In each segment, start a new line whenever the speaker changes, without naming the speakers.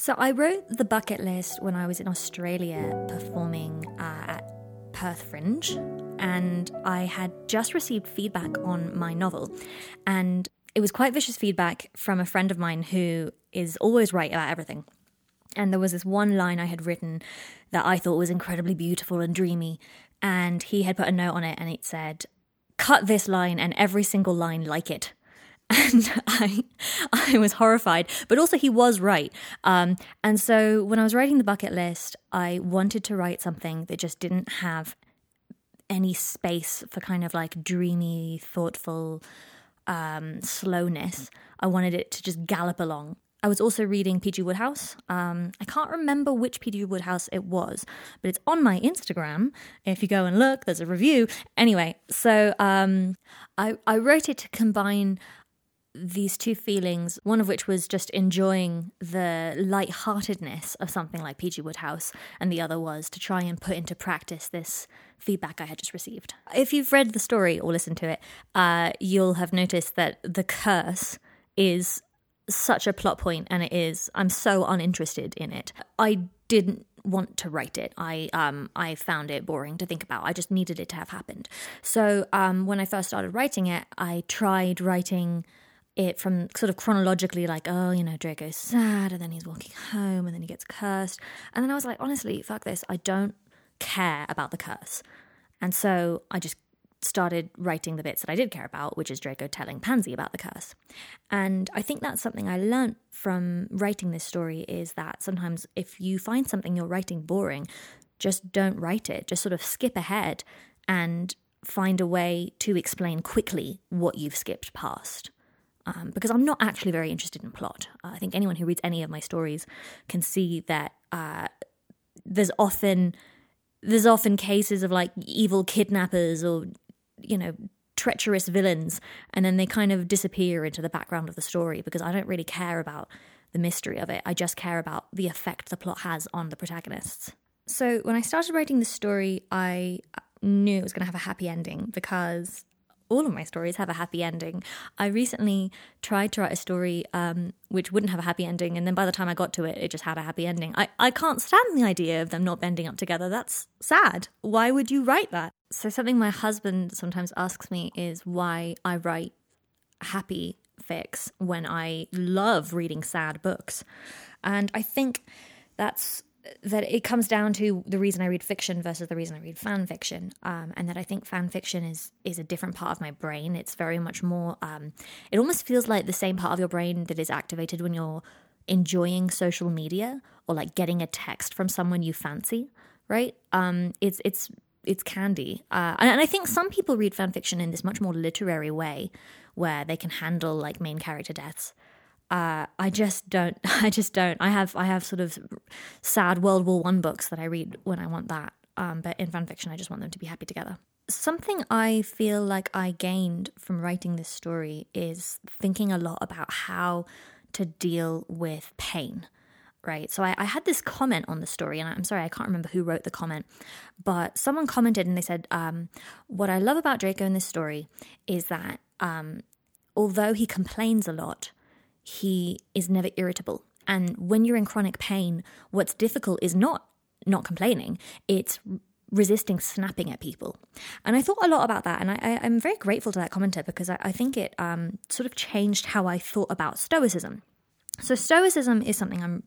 So I wrote the bucket list when I was in Australia performing uh, at Perth Fringe, and I had just received feedback on my novel. And it was quite vicious feedback from a friend of mine who is always right about everything. And there was this one line I had written that I thought was incredibly beautiful and dreamy. And he had put a note on it and it said, Cut this line and every single line like it. And I, I was horrified, but also he was right. Um, and so when I was writing the bucket list, I wanted to write something that just didn't have any space for kind of like dreamy, thoughtful um, slowness. I wanted it to just gallop along. I was also reading P.G. Wodehouse. Um, I can't remember which P.G. Wodehouse it was, but it's on my Instagram. If you go and look, there's a review. Anyway, so um, I, I wrote it to combine these two feelings, one of which was just enjoying the lightheartedness of something like PG Wodehouse, and the other was to try and put into practice this feedback I had just received. If you've read the story or listened to it, uh, you'll have noticed that the curse is such a plot point, and it is. I'm so uninterested in it. I didn't want to write it. I um I found it boring to think about. I just needed it to have happened. So um when I first started writing it, I tried writing it from sort of chronologically, like, oh, you know, Draco's sad, and then he's walking home, and then he gets cursed. And then I was like, honestly, fuck this. I don't care about the curse. And so I just started writing the bits that I did care about, which is Draco telling Pansy about the curse. And I think that's something I learned from writing this story is that sometimes if you find something you're writing boring, just don't write it. Just sort of skip ahead and find a way to explain quickly what you've skipped past um, because I'm not actually very interested in plot. Uh, I think anyone who reads any of my stories can see that uh, there's often there's often cases of like evil kidnappers or you know treacherous villains, and then they kind of disappear into the background of the story because I don't really care about the mystery of it. I just care about the effect the plot has on the protagonists. So when I started writing this story, I knew it was going to have a happy ending because all of my stories have a happy ending. I recently tried to write a story um, which wouldn't have a happy ending, and then by the time I got to it, it just had a happy ending. I, I can't stand the idea of them not bending up together. That's sad. Why would you write that? So, something my husband sometimes asks me is why I write happy fics when I love reading sad books. And I think that's that it comes down to the reason I read fiction versus the reason I read fan fiction, um, and that I think fan fiction is is a different part of my brain. It's very much more. Um, it almost feels like the same part of your brain that is activated when you're enjoying social media or like getting a text from someone you fancy. Right? Um, it's it's it's candy, uh, and, and I think some people read fan fiction in this much more literary way, where they can handle like main character deaths uh, I just don't. I just don't. I have I have sort of sad World War One books that I read when I want that. Um, but in fan fiction, I just want them to be happy together. Something I feel like I gained from writing this story is thinking a lot about how to deal with pain. Right. So I, I had this comment on the story, and I'm sorry, I can't remember who wrote the comment, but someone commented and they said, um, What I love about Draco in this story is that um, although he complains a lot, he is never irritable. And when you're in chronic pain, what's difficult is not not complaining, it's resisting snapping at people. And I thought a lot about that. And I, am very grateful to that commenter because I, I think it um, sort of changed how I thought about Stoicism. So, Stoicism is something I'm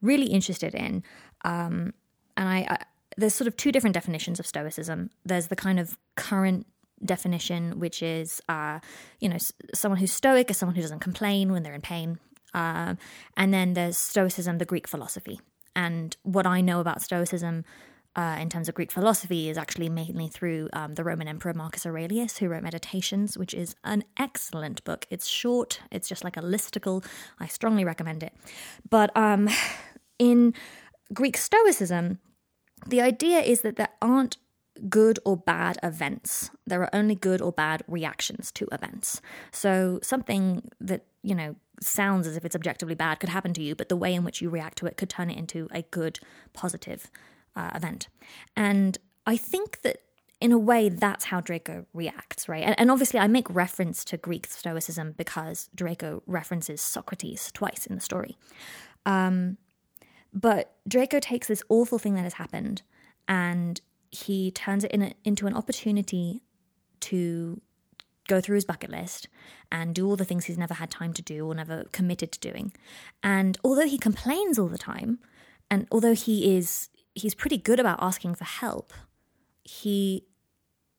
really interested in. Um, and I, I, there's sort of two different definitions of Stoicism. There's the kind of current definition, which is, uh, you know, someone who's stoic is someone who doesn't complain when they're in pain. Uh, and then there's Stoicism, the Greek philosophy. And what I know about Stoicism uh, in terms of Greek philosophy is actually mainly through um, the Roman Emperor Marcus Aurelius, who wrote Meditations, which is an excellent book. It's short, it's just like a listicle. I strongly recommend it. But um, in Greek Stoicism, the idea is that there aren't good or bad events. There are only good or bad reactions to events. So something that, you know, sounds as if it's objectively bad could happen to you, but the way in which you react to it could turn it into a good, positive uh, event. And I think that in a way, that's how Draco reacts, right? And, and, obviously, I make reference to Greek Stoicism because Draco references Socrates twice in the story. Um, But Draco takes this awful thing that has happened and he turns it in a, into an opportunity to go through his bucket list and do all the things he's never had time to do or never committed to doing. And although he complains all the time, and although he is he's pretty good about asking for help, he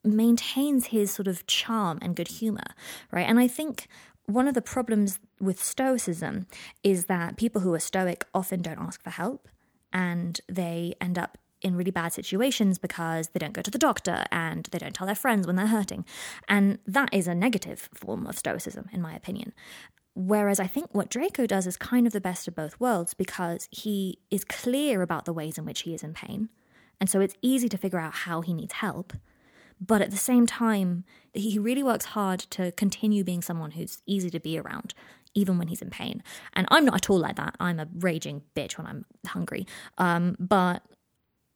maintains his sort of charm and good humor, right? And I think one of the problems with stoicism is that people who are stoic often don't ask for help and they end up in really bad situations because they don't go to the doctor and they don't tell their friends when they're hurting. And that is a negative form of stoicism, in my opinion. Whereas I think what Draco does is kind of the best of both worlds because he is clear about the ways in which he is in pain. And so it's easy to figure out how he needs help. But at the same time, he really works hard to continue being someone who's easy to be around, even when he's in pain. And I'm not at all like that. I'm a raging bitch when I'm hungry. Um, but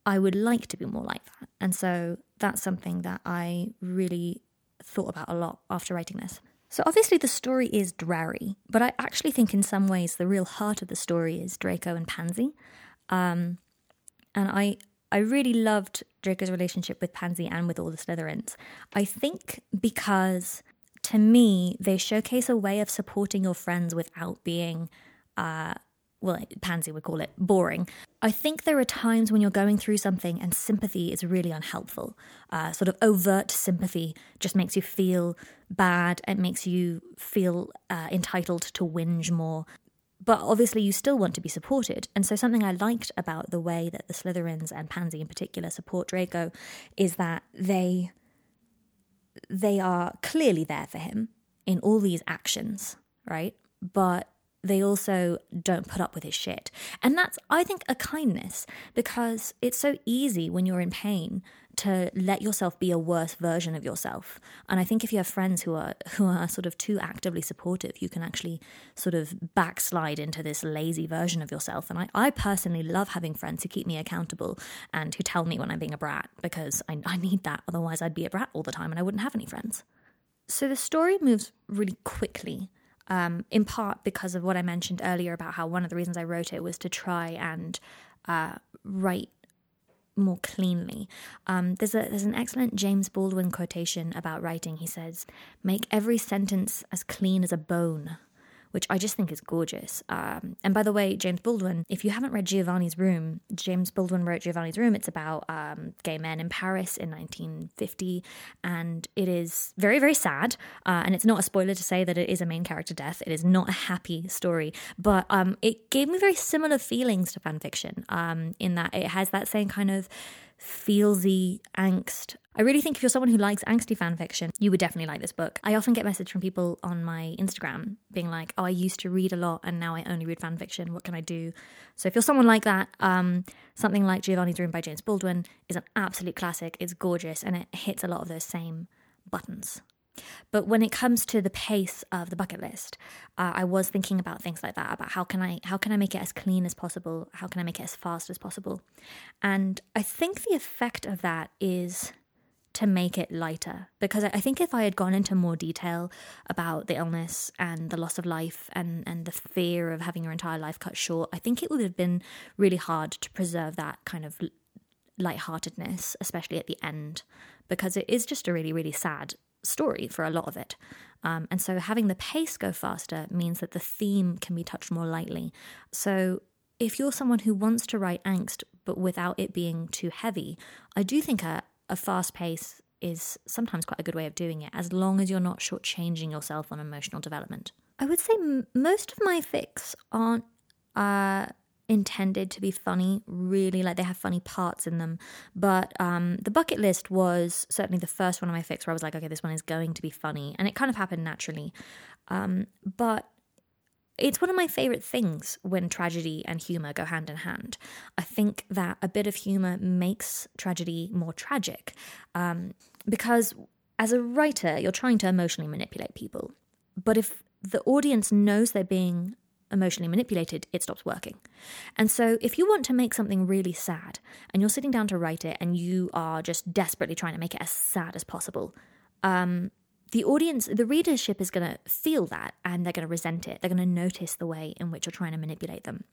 I would like to be more like that. And so that's something that I really thought about a lot after writing this. So obviously the story is Drarry, but I actually think in some ways the real heart of the story is Draco and Pansy. Um, and I I really loved Draco's relationship with Pansy and with all the Slytherins. I think because to me they showcase a way of supporting your friends without being uh, well, Pansy would call it boring. I think there are times when you're going through something and sympathy is really unhelpful. Uh, sort of overt sympathy just makes you feel bad. It makes you feel uh, entitled to whinge more. But obviously, you still want to be supported. And so, something I liked about the way that the Slytherins and Pansy in particular support Draco is that they they are clearly there for him in all these actions, right? But they also don't put up with his shit. And that's, I think, a kindness because it's so easy when you're in pain to let yourself be a worse version of yourself. And I think if you have friends who are who are sort of too actively supportive, you can actually sort of backslide into this lazy version of yourself. And I, I personally love having friends who keep me accountable and who tell me when I'm being a brat because I, I need that. Otherwise, I'd be a brat all the time and I wouldn't have any friends. So the story moves really quickly um, in part because of what I mentioned earlier about how one of the reasons I wrote it was to try and uh, write more cleanly. Um, there's a there's an excellent James Baldwin quotation about writing. He says, "Make every sentence as clean as a bone." Which I just think is gorgeous. Um, and by the way, James Baldwin, if you haven't read Giovanni's Room, James Baldwin wrote Giovanni's Room. It's about um, gay men in Paris in 1950, and it is very, very sad. Uh, and it's not a spoiler to say that it is a main character death. It is not a happy story, but um, it gave me very similar feelings to fan fiction um, in that it has that same kind of feelsy angst. I really think if you're someone who likes angsty fan fiction, you would definitely like this book. I often get messages from people on my Instagram being like, "Oh, I used to read a lot, and now I only read fan fiction. What can I do?" So if you're someone like that, um, something like Giovanni's Room by James Baldwin is an absolute classic. It's gorgeous, and it hits a lot of those same buttons. But when it comes to the pace of the bucket list, uh, I was thinking about things like that about how can I how can I make it as clean as possible? How can I make it as fast as possible? And I think the effect of that is to make it lighter because I think if I had gone into more detail about the illness and the loss of life and and the fear of having your entire life cut short, I think it would have been really hard to preserve that kind of lightheartedness, especially at the end, because it is just a really, really sad story for a lot of it. Um, and so having the pace go faster means that the theme can be touched more lightly. So if you're someone who wants to write angst but without it being too heavy, I do think a, a fast pace is sometimes quite a good way of doing it, as long as you're not shortchanging yourself on emotional development. I would say m- most of my fics aren't uh, intended to be funny, really. Like they have funny parts in them. But um, the bucket list was certainly the first one of my fics where I was like, okay, this one is going to be funny. And it kind of happened naturally. Um, but it's one of my favorite things when tragedy and humor go hand in hand. I think that a bit of humor makes tragedy more tragic um, because as a writer, you're trying to emotionally manipulate people. But if the audience knows they're being emotionally manipulated, it stops working. And so, if you want to make something really sad and you're sitting down to write it and you are just desperately trying to make it as sad as possible, um, the audience, the readership is going to feel that and they're going to resent it. They're going to notice the way in which you're trying to manipulate them.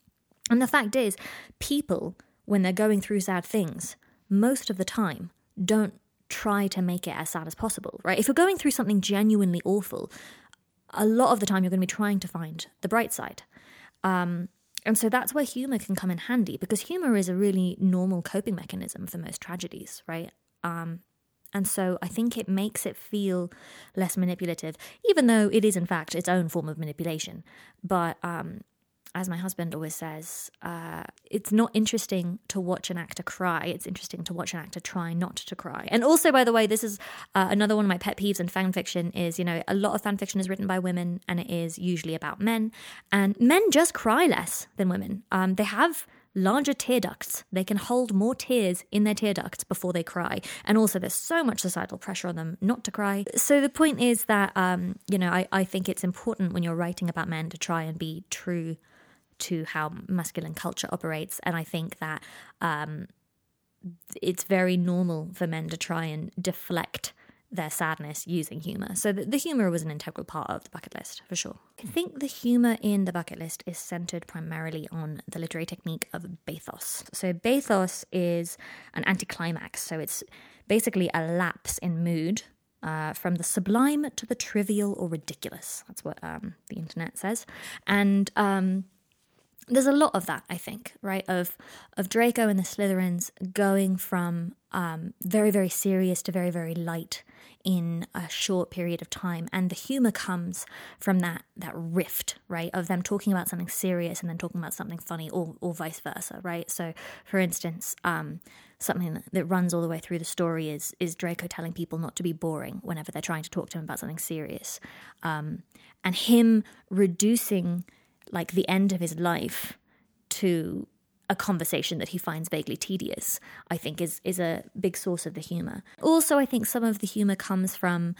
And the fact is, people, when they're going through sad things, most of the time don't try to make it as sad as possible, right? If you're going through something genuinely awful, a lot of the time you're going to be trying to find the bright side. Um, and so that's where humor can come in handy because humor is a really normal coping mechanism for most tragedies, right? Um, and so I think it makes it feel less manipulative, even though it is, in fact, its own form of manipulation. But um, as my husband always says, uh, it's not interesting to watch an actor cry. It's interesting to watch an actor try not to cry. And also, by the way, this is uh, another one of my pet peeves in fan fiction is, you know, a lot of fan fiction is written by women and it is usually about men. And men just cry less than women. Um, they have larger tear ducts. They can hold more tears in their tear ducts before they cry. And also, there's so much societal pressure on them not to cry. So, the point is that, um, you know, I, I think it's important when you're writing about men to try and be true to how masculine culture operates. And I think that um, it's very normal for men to try and deflect their sadness using humor. So the, the, humor was an integral part of the bucket list for sure. I think the humor in the bucket list is centered primarily on the literary technique of bathos. So bathos is an anticlimax. So it's basically a lapse in mood uh, from the sublime to the trivial or ridiculous. That's what um, the internet says. And um, there's a lot of that, I think, right? Of of Draco and the Slytherins going from um, very, very serious to very, very light in a short period of time, and the humor comes from that that rift, right? Of them talking about something serious and then talking about something funny, or or vice versa, right? So, for instance, um, something that runs all the way through the story is is Draco telling people not to be boring whenever they're trying to talk to him about something serious, um, and him reducing like the end of his life to a conversation that he finds vaguely tedious, I think is is a big source of the humor. Also, I think some of the humor comes from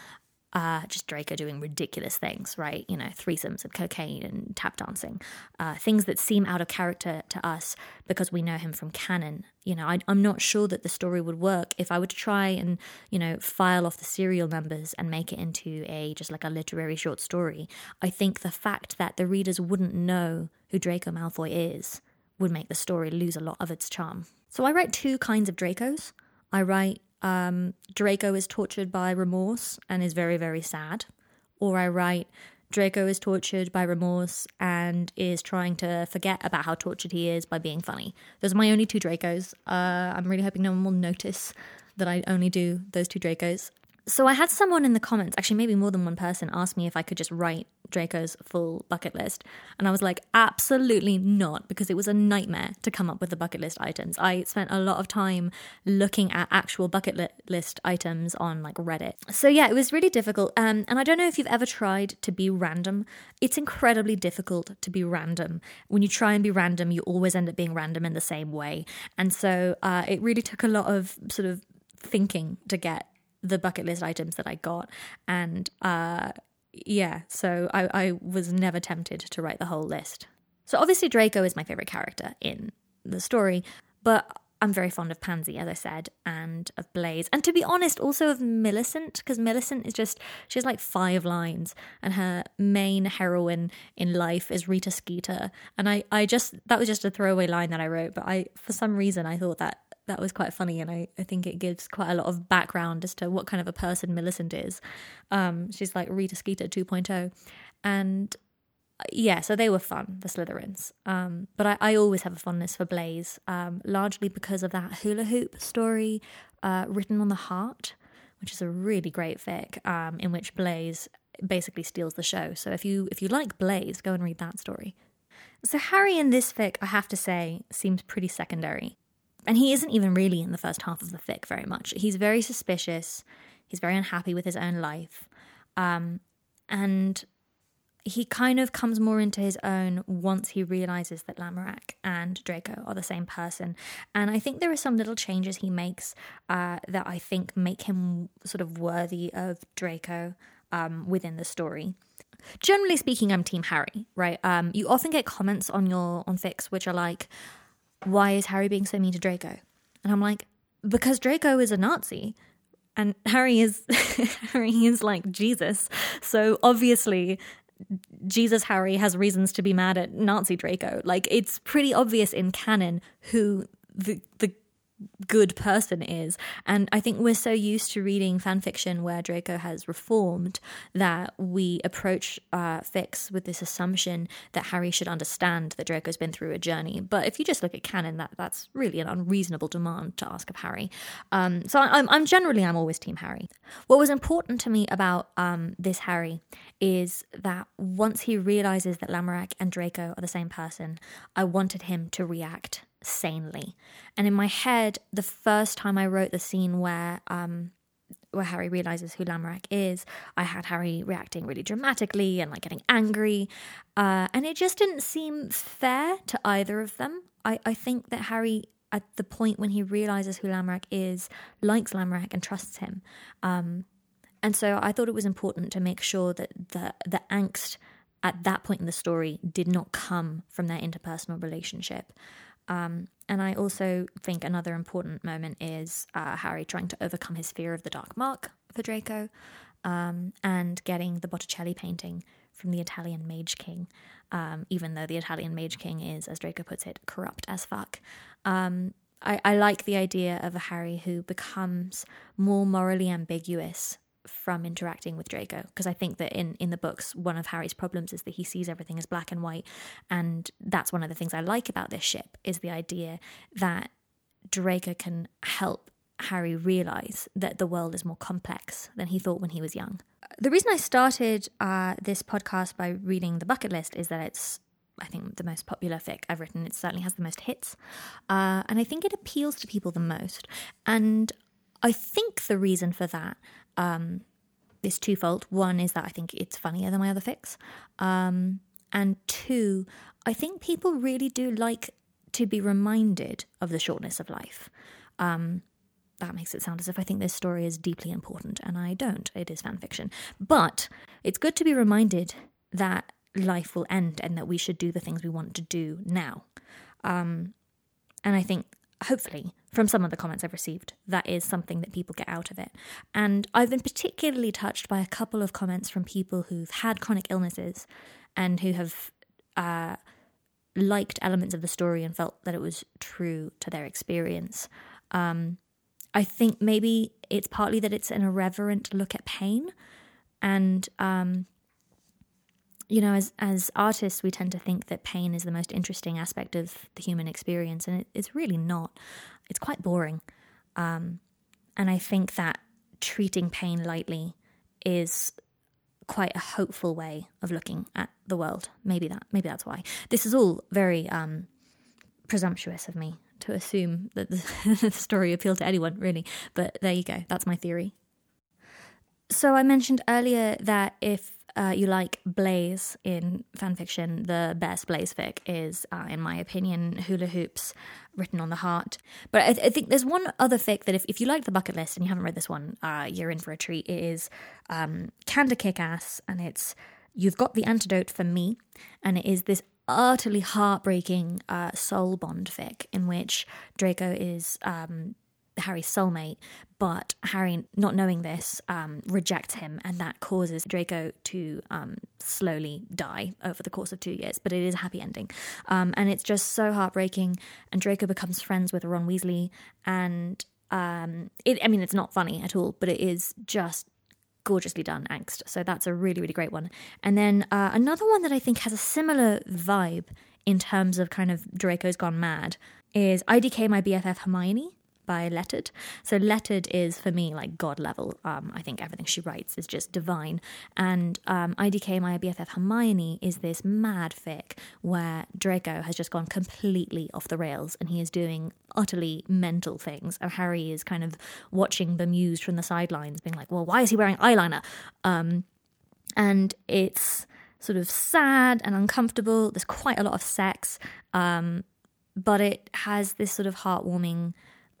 uh, just Draco doing ridiculous things, right? You know, threesomes and cocaine and tap dancing, uh, things that seem out of character to us because we know him from canon. You know, I, am not sure that the story would work if I were to try and, you know, file off the serial numbers and make it into a just like a literary short story. I think the fact that the readers wouldn't know who Draco Malfoy is would make the story lose a lot of its charm. So I write two kinds of Dracos. I write um, Draco is tortured by remorse and is very, very sad. Or I write Draco is tortured by remorse and is trying to forget about how tortured he is by being funny. Those are my only two Dracos. Uh, I'm really hoping no one will notice that I only do those two Dracos. So I had someone in the comments, actually maybe more than one person, ask me if I could just write Draco's full bucket list. And I was like, absolutely not, because it was a nightmare to come up with the bucket list items. I spent a lot of time looking at actual bucket li- list items on like Reddit. So yeah, it was really difficult. Um, and I don't know if you've ever tried to be random. It's incredibly difficult to be random. When you try and be random, you always end up being random in the same way. And so uh, it really took a lot of sort of thinking to get the bucket list items that I got. And uh, yeah, so I, I was never tempted to write the whole list. So obviously, Draco is my favorite character in the story, but I'm very fond of Pansy, as I said, and of Blaise. And to be honest, also of Millicent, because Millicent is just, she has like five lines, and her main heroine in life is Rita Skeeter. And I, I just, that was just a throwaway line that I wrote, but I, for some reason, I thought that that was quite funny and I, I think it gives quite a lot of background as to what kind of a person Millicent is. Um, she's like Rita Skeeter 2.0. And uh, yeah, so they were fun, the Slytherins. Um, but I, I always have a fondness for Blaise, um, largely because of that hula hoop story uh, written on the heart, which is a really great fic um, in which Blaise basically steals the show. So if you if you like Blaise, go and read that story. So Harry in this fic, I have to say, seems pretty secondary. And he isn't even really in the first half of the fic very much. He's very suspicious. He's very unhappy with his own life. Um, and he kind of comes more into his own once he realizes that Lamorak and Draco are the same person. And I think there are some little changes he makes uh, that I think make him sort of worthy of Draco um, within the story. Generally speaking, I'm Team Harry, right? Um, you often get comments on your on fics which are like, why is Harry being so mean to Draco? And I'm like, because Draco is a Nazi and Harry is Harry is like Jesus. So obviously Jesus Harry has reasons to be mad at Nazi Draco. Like it's pretty obvious in canon who the the good person is. And I think we're so used to reading fan fiction where Draco has reformed that we approach uh, fics with this assumption that Harry should understand that Draco's been through a journey. But if you just look at canon, that that's really an unreasonable demand to ask of Harry. Um, so I'm, I'm generally I'm always Team Harry. What was important to me about um, this Harry is that once he realizes that Lamorak and Draco are the same person, I wanted him to react sanely. And in my head, the first time I wrote the scene where um, where Harry realizes who Lamorak is, I had Harry reacting really dramatically and like getting angry, uh, and it just didn't seem fair to either of them. I, I think that Harry at the point when he realizes who Lamorak is, likes Lamorak and trusts him. Um, and so I thought it was important to make sure that the the angst at that point in the story did not come from their interpersonal relationship. Um, and I also think another important moment is uh, Harry trying to overcome his fear of the Dark Mark for Draco um, and getting the Botticelli painting from the Italian Mage King, um, even though the Italian Mage King is, as Draco puts it, corrupt as fuck. Um, I, I like the idea of a Harry who becomes more morally ambiguous from interacting with Draco because I think that in in the books one of Harry's problems is that he sees everything as black and white and that's one of the things I like about this ship is the idea that Draco can help Harry realize that the world is more complex than he thought when he was young. The reason I started uh, this podcast by reading the bucket list is that it's I think the most popular fic I've written. It certainly has the most hits, uh, and I think it appeals to people the most. And I think the reason for that um, is twofold. One is that I think it's funnier than my other fics, Um, and two, I think people really do like to be reminded of the shortness of life. Um, that makes it sound as if I think this story is deeply important, and I don't. It is fan fiction. But it's good to be reminded that life will end and that we should do the things we want to do now. Um, and I think hopefully, from some of the comments I've received, that is something that people get out of it. And I've been particularly touched by a couple of comments from people who've had chronic illnesses and who have uh, liked elements of the story and felt that it was true to their experience. Um, I think maybe it's partly that it's an irreverent look at pain and um, you know, as as artists, we tend to think that pain is the most interesting aspect of the human experience, and it, it's really not. It's quite boring, um, and I think that treating pain lightly is quite a hopeful way of looking at the world. Maybe that maybe that's why this is all very um, presumptuous of me to assume that the, the story appealed to anyone, really. But there you go. That's my theory. So I mentioned earlier that if uh, you like Blaise in fanfiction, the best Blaise fic is, uh, in my opinion, Hula Hoops written on the heart. But I, th- I, think there's one other fic that if, if you like the bucket list and you haven't read this one, uh, you're in for a treat. It is um, Kinda Kick Ass, and it's You've Got the Antidote for Me, and it is this utterly heartbreaking uh, soul bond fic in which Draco is um, Harry's soulmate, but Harry, not knowing this, um, rejects him, and that causes Draco to um, slowly die over the course of two years. But it is a happy ending, um, and it's just so heartbreaking. And Draco becomes friends with Ron Weasley, and um, it, I mean, it's not funny at all, but it is just gorgeously done angst. So that's a really, really great one. And then uh, another one that I think has a similar vibe in terms of kind of Draco's gone mad is IDK My BFF Hermione by Lettered. So Lettered is for me like god level. Um, I think everything she writes is just divine. And um, IDK My BFF Hermione is this mad fic where Draco has just gone completely off the rails and he is doing utterly mental things. And Harry is kind of watching bemused from the sidelines, being like, "Well, why is he wearing eyeliner?" Um, and it's sort of sad and uncomfortable. There's quite a lot of sex, um, but it has this sort of heartwarming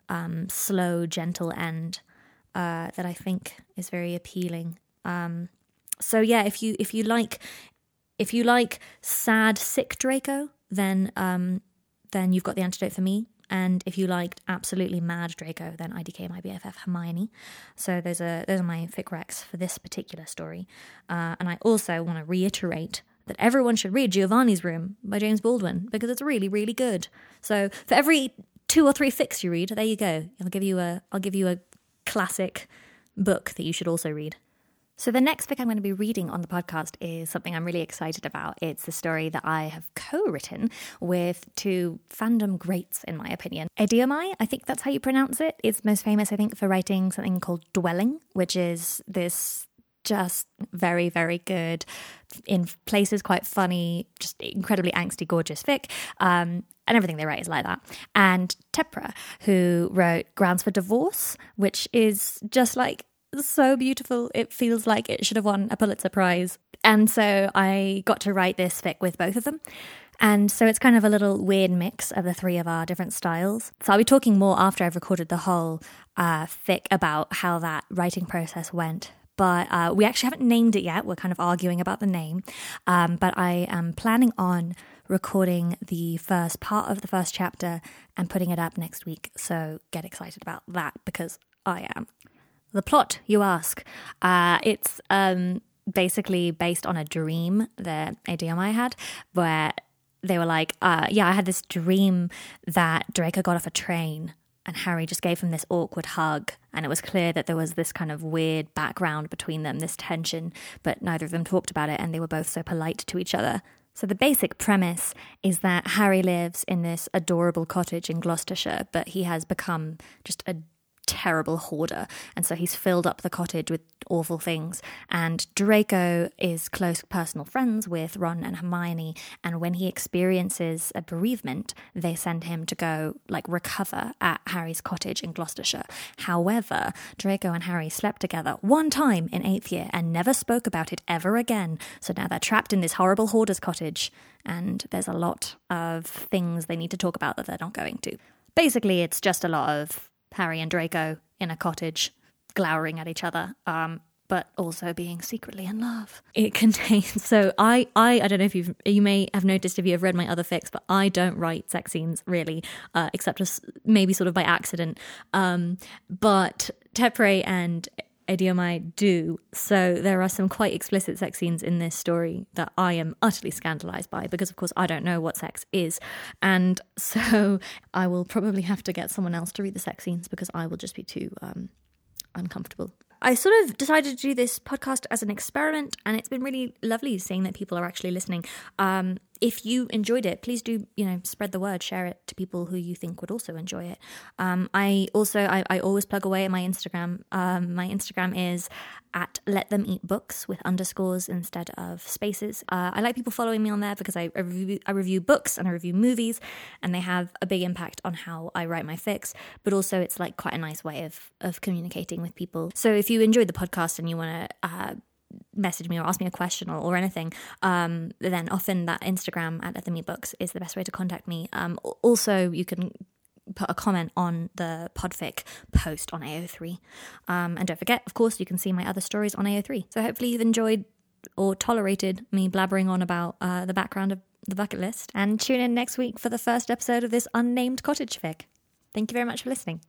um, slow, gentle end uh, that I think is very appealing. Um, so yeah, if you if you like if you like sad, sick Draco, then um, then you've got the antidote for me. And if you liked absolutely mad Draco, then IDK my BFF Hermione. So those are those are my fic recs for this particular story. Uh, and I also want to reiterate that everyone should read Giovanni's Room by James Baldwin because it's really really good. So for every two or three fics you read, there you go. I'll give you a I'll give you a classic book that you should also read. So, the next book I'm going to be reading on the podcast is something I'm really excited about. It's the story that I have co written with two fandom greats, in my opinion. Ediomai, I think that's how you pronounce it. It's most famous, I think, for writing something called Dwelling, which is this just very, very good, in places quite funny, just incredibly angsty, gorgeous fic. Um, and everything they write is like that. And Tepra, who wrote Grounds for Divorce, which is just like so beautiful. It feels like it should have won a Pulitzer Prize. And so I got to write this fic with both of them. And so it's kind of a little weird mix of the three of our different styles. So I'll be talking more after I've recorded the whole uh, fic about how that writing process went. But uh, we actually haven't named it yet. We're kind of arguing about the name. Um, but I am planning on recording the first part of the first chapter and putting it up next week. So get excited about that because I am. The plot, you ask. Uh, it's um, basically based on a dream that ADMI had where they were like, uh, yeah, I had this dream that Draco got off a train and Harry just gave him this awkward hug. And it was clear that there was this kind of weird background between them, this tension, but neither of them talked about it and they were both so polite to each other. So, the basic premise is that Harry lives in this adorable cottage in Gloucestershire, but he has become just a terrible hoarder. And so he's filled up the cottage with awful things. And Draco is close personal friends with Ron and Hermione. And when he experiences a bereavement, they send him to go, like, recover at Harry's cottage in Gloucestershire. However, Draco and Harry slept together one time in eighth year and never spoke about it ever again. So now they're trapped in this horrible hoarder's cottage. And there's a lot of things they need to talk about that they're not going to. Basically, it's just a lot of Harry and Draco in a cottage, glowering at each other. Um, but also being secretly in love. It contains so I I I don't know if you you may have noticed if you have read my other fics, but I don't write sex scenes really, uh, except just maybe sort of by accident. Um, but Tepre and Ediomai do. So there are some quite explicit sex scenes in this story that I am utterly scandalized by because, of course, I don't know what sex is. And so I will probably have to get someone else to read the sex scenes because I will just be too um, uncomfortable. I sort of decided to do this podcast as an experiment, and it's been really lovely seeing that people are actually listening. Um, if you enjoyed it, please do you know spread the word, share it to people who you think would also enjoy it. Um, I also I, I, always plug away at my Instagram. Um, my Instagram is at let them eat books with underscores instead of spaces. Uh, I like people following me on there because I, I, review, I review books and I review movies, and they have a big impact on how I write my fics. But also, it's like quite a nice way of of communicating with people. So if you enjoyed the podcast and you want to uh, message me or ask me a question or, or anything, um, then often that Instagram at Let Them Books is the best way to contact me. Um, also, you can put a comment on the podfic post on AO3. Um, and don't forget, of course, you can see my other stories on AO3. So hopefully you've enjoyed or tolerated me blabbering on about uh, the background of the bucket list. And tune in next week for the first episode of this unnamed cottage fic. Thank you very much for listening.